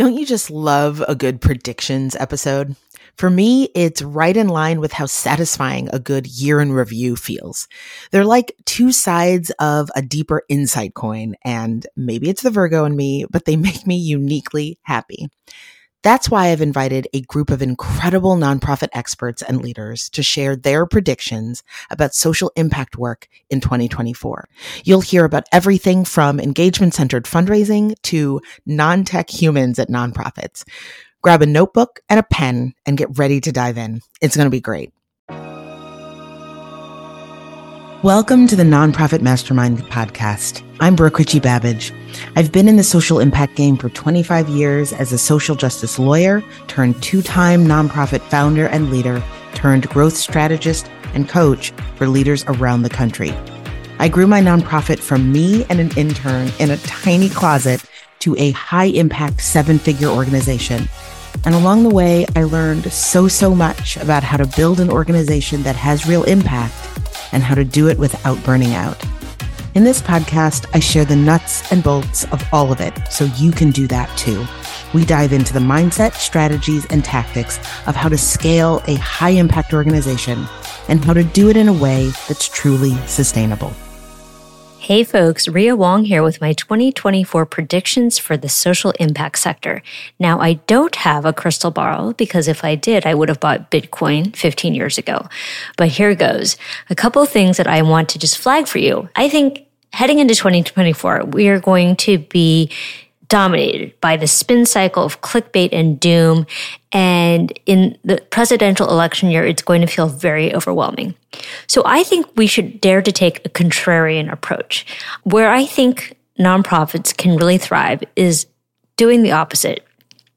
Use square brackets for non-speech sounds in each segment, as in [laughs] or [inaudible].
Don't you just love a good predictions episode? For me, it's right in line with how satisfying a good year in review feels. They're like two sides of a deeper insight coin, and maybe it's the Virgo in me, but they [laughs] make me uniquely happy. That's why I've invited a group of incredible nonprofit experts and leaders to share their predictions about social impact work in 2024. You'll hear about everything from engagement centered fundraising to non tech humans at nonprofits. Grab a notebook and a pen and get ready to dive in. It's going to be great. Welcome to the Nonprofit Mastermind podcast. I'm Brooke Richie Babbage. I've been in the social impact game for 25 years as a social justice lawyer turned two-time nonprofit founder and leader turned growth strategist and coach for leaders around the country. I grew my nonprofit from me and an intern in a tiny closet to a high impact seven figure organization. And along the way, I learned so, so much about how to build an organization that has real impact and how to do it without burning out. In this podcast, I share the nuts and bolts of all of it so you can do that too. We dive into the mindset, strategies, and tactics of how to scale a high impact organization and how to do it in a way that's truly sustainable. Hey folks, Rhea Wong here with my 2024 predictions for the social impact sector. Now, I don't have a crystal ball because if I did, I would have bought Bitcoin 15 years ago. But here goes. A couple things that I want to just flag for you. I think heading into 2024, we are going to be dominated by the spin cycle of clickbait and doom. And in the presidential election year, it's going to feel very overwhelming. So I think we should dare to take a contrarian approach. Where I think nonprofits can really thrive is doing the opposite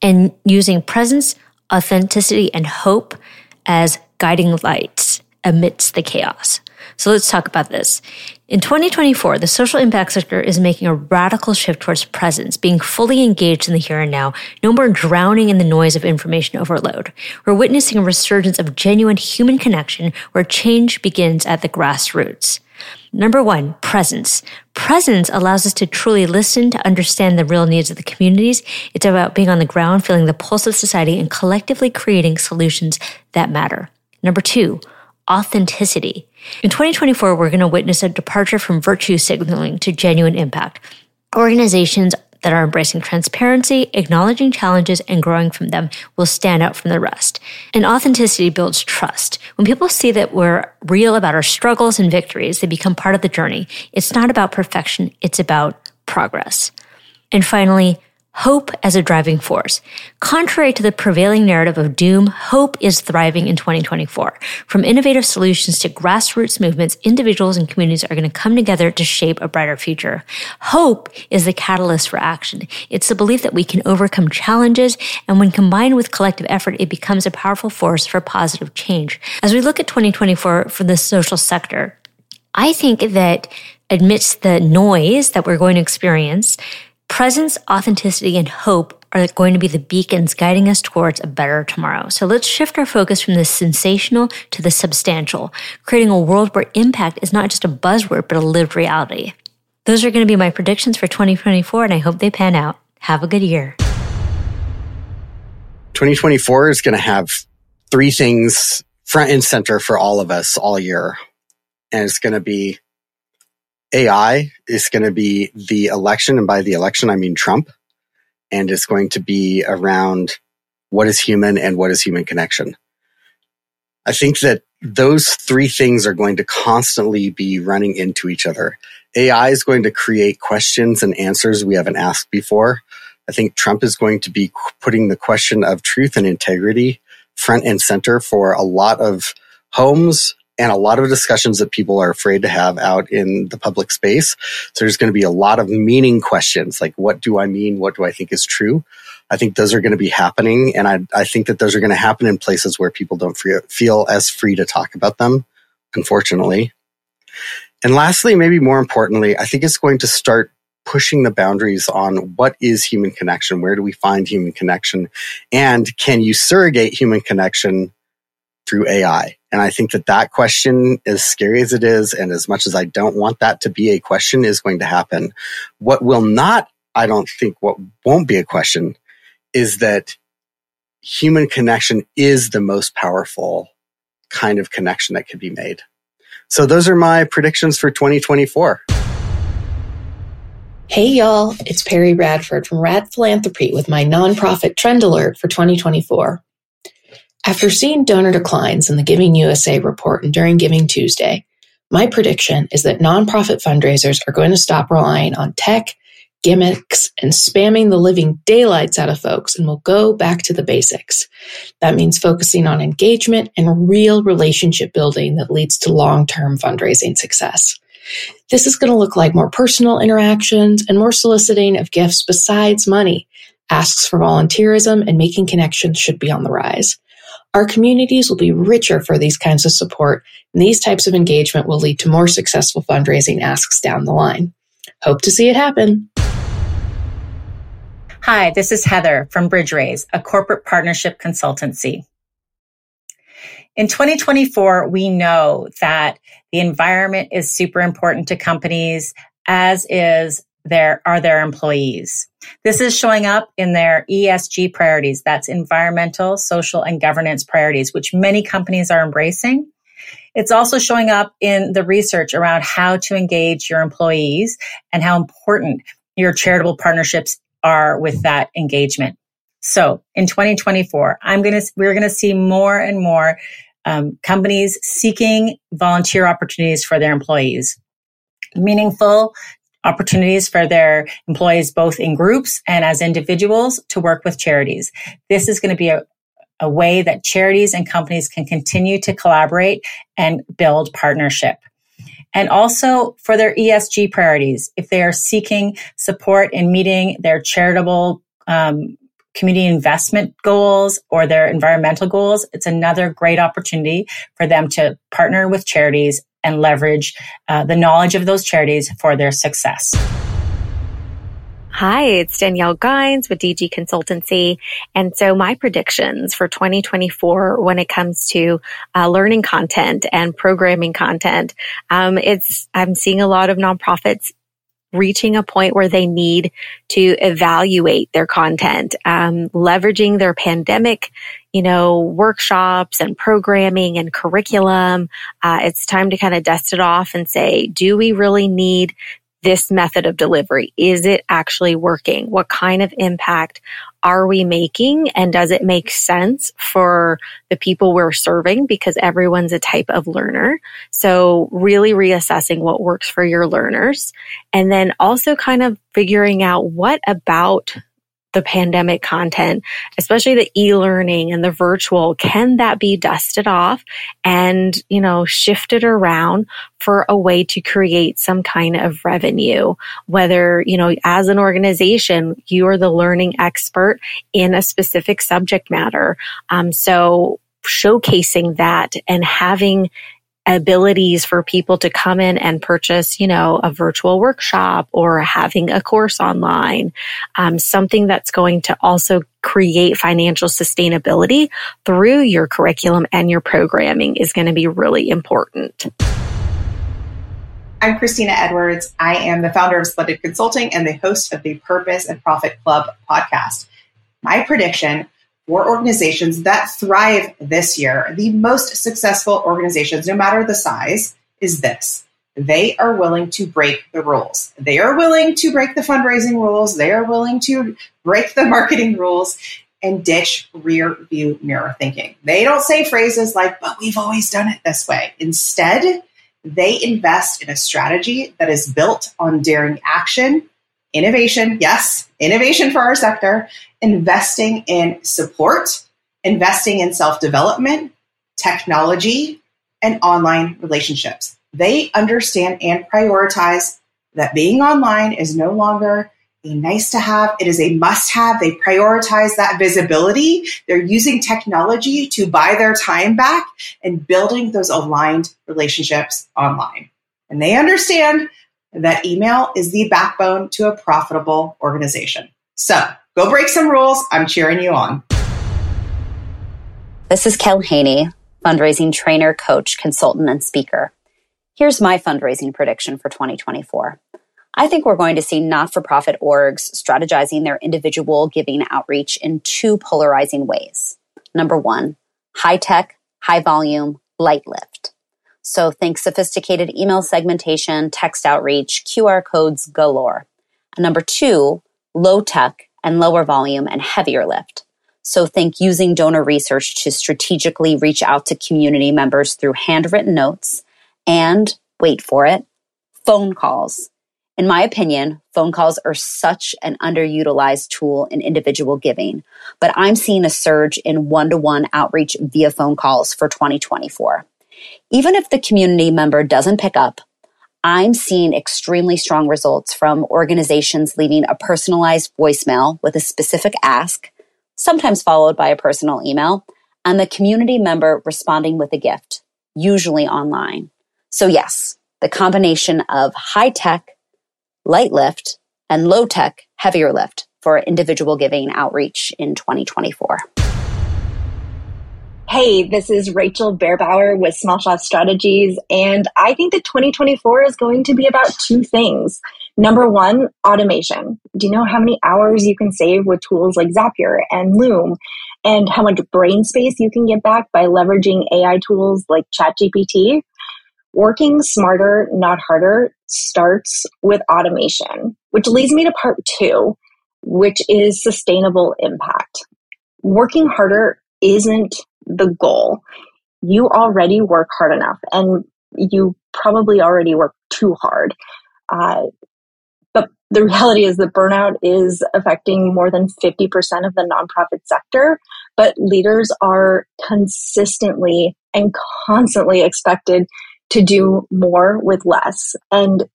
and using presence, authenticity, and hope as guiding lights amidst the chaos. So let's talk about this. In 2024, the social impact sector is making a radical shift towards presence, being fully engaged in the here and now, no more drowning in the noise of information overload. We're witnessing a resurgence of genuine human connection where change begins at the grassroots. Number one, presence. Presence allows us to truly listen to understand the real needs of the communities. It's about being on the ground, feeling the pulse of society, and collectively creating solutions that matter. Number two, authenticity. In 2024, we're going to witness a departure from virtue signaling to genuine impact. Organizations that are embracing transparency, acknowledging challenges, and growing from them will stand out from the rest. And authenticity builds trust. When people see that we're real about our struggles and victories, they become part of the journey. It's not about perfection, it's about progress. And finally, hope as a driving force. Contrary to the prevailing narrative of doom, hope is thriving in 2024. From innovative solutions to grassroots movements, individuals and communities are going to come together to shape a brighter future. Hope is the catalyst for action. It's the belief that we can overcome challenges, and when combined with collective effort, it becomes a powerful force for positive change. As we look at 2024 for the social sector, I think that amidst the noise that we're going to experience, Presence, authenticity, and hope are going to be the beacons guiding us towards a better tomorrow. So let's shift our focus from the sensational to the substantial, creating a world where impact is not just a buzzword, but a lived reality. Those are going to be my predictions for 2024, and I hope they pan out. Have a good year. 2024 is going to have three things front and center for all of us all year. And it's going to be AI is going to be the election. And by the election, I mean Trump. And it's going to be around what is human and what is human connection. I think that those three things are going to constantly be running into each other. AI is going to create questions and answers we haven't asked before. I think Trump is going to be putting the question of truth and integrity front and center for a lot of homes, and a lot of discussions that people are afraid to have out in the public space. So there's going to be a lot of meaning questions like, what do I mean? What do I think is true? I think those are going to be happening. And I, I think that those are going to happen in places where people don't free, feel as free to talk about them, unfortunately. And lastly, maybe more importantly, I think it's going to start pushing the boundaries on what is human connection? Where do we find human connection? And can you surrogate human connection through AI? And I think that that question, as scary as it is, and as much as I don't want that to be a question, is going to happen. What will not, I don't think, what won't be a question is that human connection is the most powerful kind of connection that could be made. So those are my predictions for 2024. Hey y'all, it's Perry Radford from Rad Philanthropy with my nonprofit trend alert for 2024. After seeing donor declines in the Giving USA report and during Giving Tuesday, my prediction is that nonprofit fundraisers are going to stop relying on tech, gimmicks, and spamming the living daylights out of folks and will go back to the basics. That means focusing on engagement and real relationship building that leads to long-term fundraising success. This is going to look like more personal interactions and more soliciting of gifts besides money. Asks for volunteerism and making connections should be on the rise. Our communities will be richer for these kinds of support, and these types of engagement will lead to more successful fundraising asks down the line. Hope to see it happen. Hi, this is Heather from BridgeRaise, a corporate partnership consultancy. In 2024, we know that the environment is super important to companies, as is their, are their employees. This is showing up in their ESG priorities. That's environmental, social, and governance priorities, which many companies are embracing. It's also showing up in the research around how to engage your employees and how important your charitable partnerships are with that engagement. So in 2024, I'm going to, we're going to see more and more um, companies seeking volunteer opportunities for their employees, meaningful opportunities for their employees, both in groups and as individuals to work with charities. This is going to be a, a way that charities and companies can continue to collaborate and build partnership. And also for their ESG priorities, if they are seeking support in meeting their charitable um, community investment goals or their environmental goals, it's another great opportunity for them to partner with charities and leverage uh, the knowledge of those charities for their success. Hi, it's Danielle Gines with DG Consultancy. And so my predictions for 2024 when it comes to uh, learning content and programming content, um, it's, I'm seeing a lot of nonprofits reaching a point where they need to evaluate their content, um, leveraging their pandemic, you know, workshops and programming and curriculum. Uh, it's time to kind of dust it off and say, do we really need this method of delivery? Is it actually working? What kind of impact are we making? And does it make sense for the people we're serving? Because everyone's a type of learner. So really reassessing what works for your learners and then also kind of figuring out what about the pandemic content, especially the e-learning and the virtual, can that be dusted off and, you know, shifted around for a way to create some kind of revenue? Whether, you know, as an organization, you are the learning expert in a specific subject matter. Um, so showcasing that and having abilities for people to come in and purchase, you know, a virtual workshop or having a course online, um, something that's going to also create financial sustainability through your curriculum and your programming is going to be really important. I'm Christina Edwards. I am the founder of Splendid Consulting and the host of the Purpose and Profit Club podcast. My prediction for organizations that thrive this year, the most successful organizations, no matter the size, is this. They are willing to break the rules. They are willing to break the fundraising rules. They are willing to break the [laughs] marketing rules and ditch rear view mirror thinking. They don't say phrases like, but we've always done it this way. Instead, they invest in a strategy that is built on daring action, innovation, yes, innovation for our sector, investing in support, investing in self development, technology, and online relationships. They understand and prioritize that being online is no longer a nice to have, it is a must have. They prioritize that visibility. They're using technology to buy their time back and building those aligned relationships online. And they understand that email is the backbone to a profitable organization. So go break some rules. I'm cheering you on. This is Kel Haney, fundraising trainer, coach, consultant, and speaker. Here's my fundraising prediction for 2024. I think we're going to see not for profit orgs strategizing their individual giving outreach in two polarizing ways. Number one, high tech, high volume, light lift. So think sophisticated email segmentation, text outreach, QR codes galore. And number two, low tech and lower volume and heavier lift. So think using donor research to strategically reach out to community members through handwritten notes and wait for it, phone calls in my opinion, phone calls are such an underutilized tool in individual giving, but I'm seeing a surge in one to one outreach via phone calls for 2024. Even if the community member doesn't pick up, I'm seeing extremely strong results from organizations leaving a personalized voicemail with a specific ask, sometimes followed by a personal email, and the community member responding with a gift, usually online. So yes, the combination of high tech, light lift, and low tech, heavier lift for individual giving outreach in 2024. Hey, this is Rachel Beerbauer with Small Shop Strategies, and I think that 2024 is going to be about two things. Number one, automation. Do you know how many hours you can save with tools like Zapier and Loom? And how much brain space you can get back by leveraging AI tools like ChatGPT? Working smarter, not harder starts with automation, which leads me to part two, which is sustainable impact. Working harder isn't the goal. You already work hard enough and you probably already work too hard. Uh, but the [laughs] reality is that burnout is affecting more than 50% of the nonprofit sector, but leaders are consistently and constantly expected to do more with less. And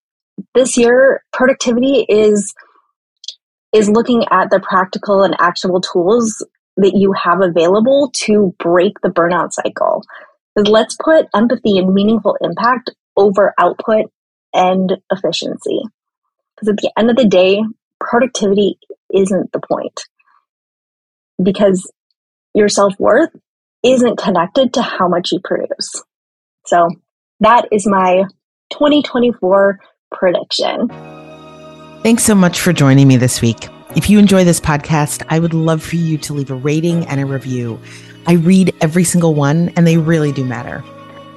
this year, productivity is is looking at the practical and actionable tools that you have available to break the burnout cycle. Let's put empathy and meaningful impact over output and efficiency. Because at the end of the day, productivity isn't the point. Because your self worth isn't connected to how much you produce. So that is my 2024 prediction. Thanks so much for joining me this week. If you enjoy this podcast, I would love for you to leave a rating and a review. I read every single one, and they really do matter.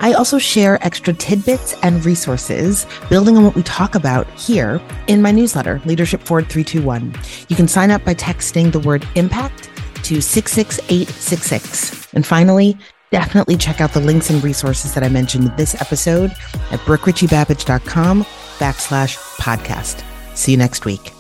I also share extra tidbits and resources building on what we talk about here in my newsletter, Leadership Forward 321. You can sign up by texting the word impact to 66866. And finally, definitely check out the links and resources that I mentioned in this episode at brookerichiebabbage.com backslash podcast. See you next week.